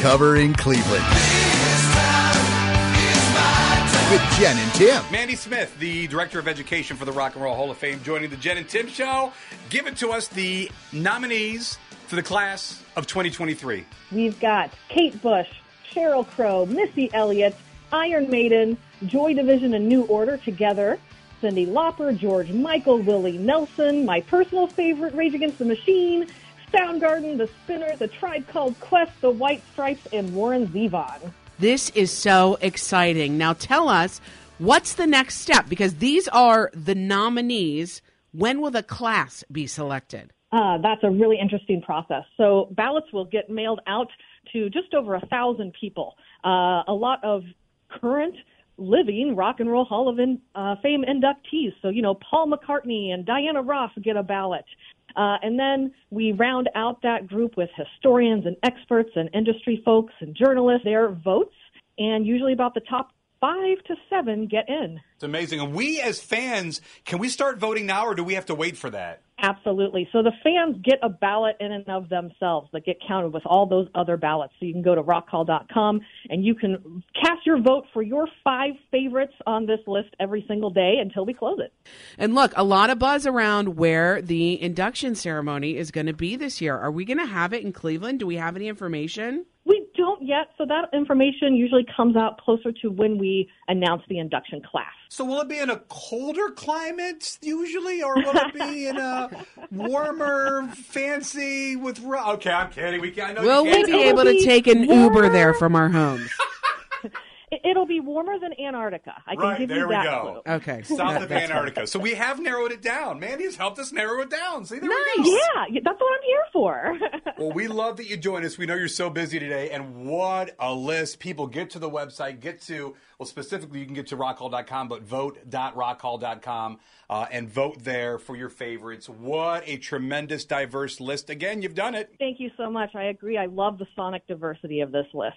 covering Cleveland. With Jen and Tim. Mandy Smith, the Director of Education for the Rock and Roll Hall of Fame, joining the Jen and Tim Show. Give it to us the nominees for the class of 2023. We've got Kate Bush, Sheryl Crow, Missy Elliott, Iron Maiden, Joy Division, and New Order together. Cyndi Lauper, George Michael, Willie Nelson, my personal favorite, Rage Against the Machine, Soundgarden, The Spinner, The Tribe Called Quest, The White Stripes, and Warren Zevon. This is so exciting. Now tell us what's the next step because these are the nominees. When will the class be selected? Uh, that's a really interesting process. So ballots will get mailed out to just over a thousand people. Uh, a lot of current living Rock and Roll Hall of in, uh, Fame inductees. So, you know, Paul McCartney and Diana Ross get a ballot. Uh, and then we round out that group with historians and experts and industry folks and journalists, their votes. And usually about the top five to seven get in. It's amazing. And we as fans, can we start voting now or do we have to wait for that? Absolutely. So the fans get a ballot in and of themselves that get counted with all those other ballots. So you can go to rockhall.com and you can cast your vote for your five favorites on this list every single day until we close it. And look, a lot of buzz around where the induction ceremony is going to be this year. Are we going to have it in Cleveland? Do we have any information? We don't yet, so that information usually comes out closer to when we announce the induction class. So will it be in a colder climate usually, or will it be in a warmer, fancy with? Okay, I'm kidding. We can. I know Will you we can't be able to take an warmer. Uber there from our homes? It- It'll be warmer than Antarctica. I can Right, give there you we go. clue. Okay. South that- of that's fine. Antarctica. So we have narrowed it down. Mandy has helped us narrow it down. See, there Nice. we go. Yeah, that's what I'm here for. Well, we love that you joined us. We know you're so busy today, and what a list. People get to the website, get to, well, specifically, you can get to rockhall.com, but vote.rockhall.com uh, and vote there for your favorites. What a tremendous, diverse list. Again, you've done it. Thank you so much. I agree. I love the sonic diversity of this list.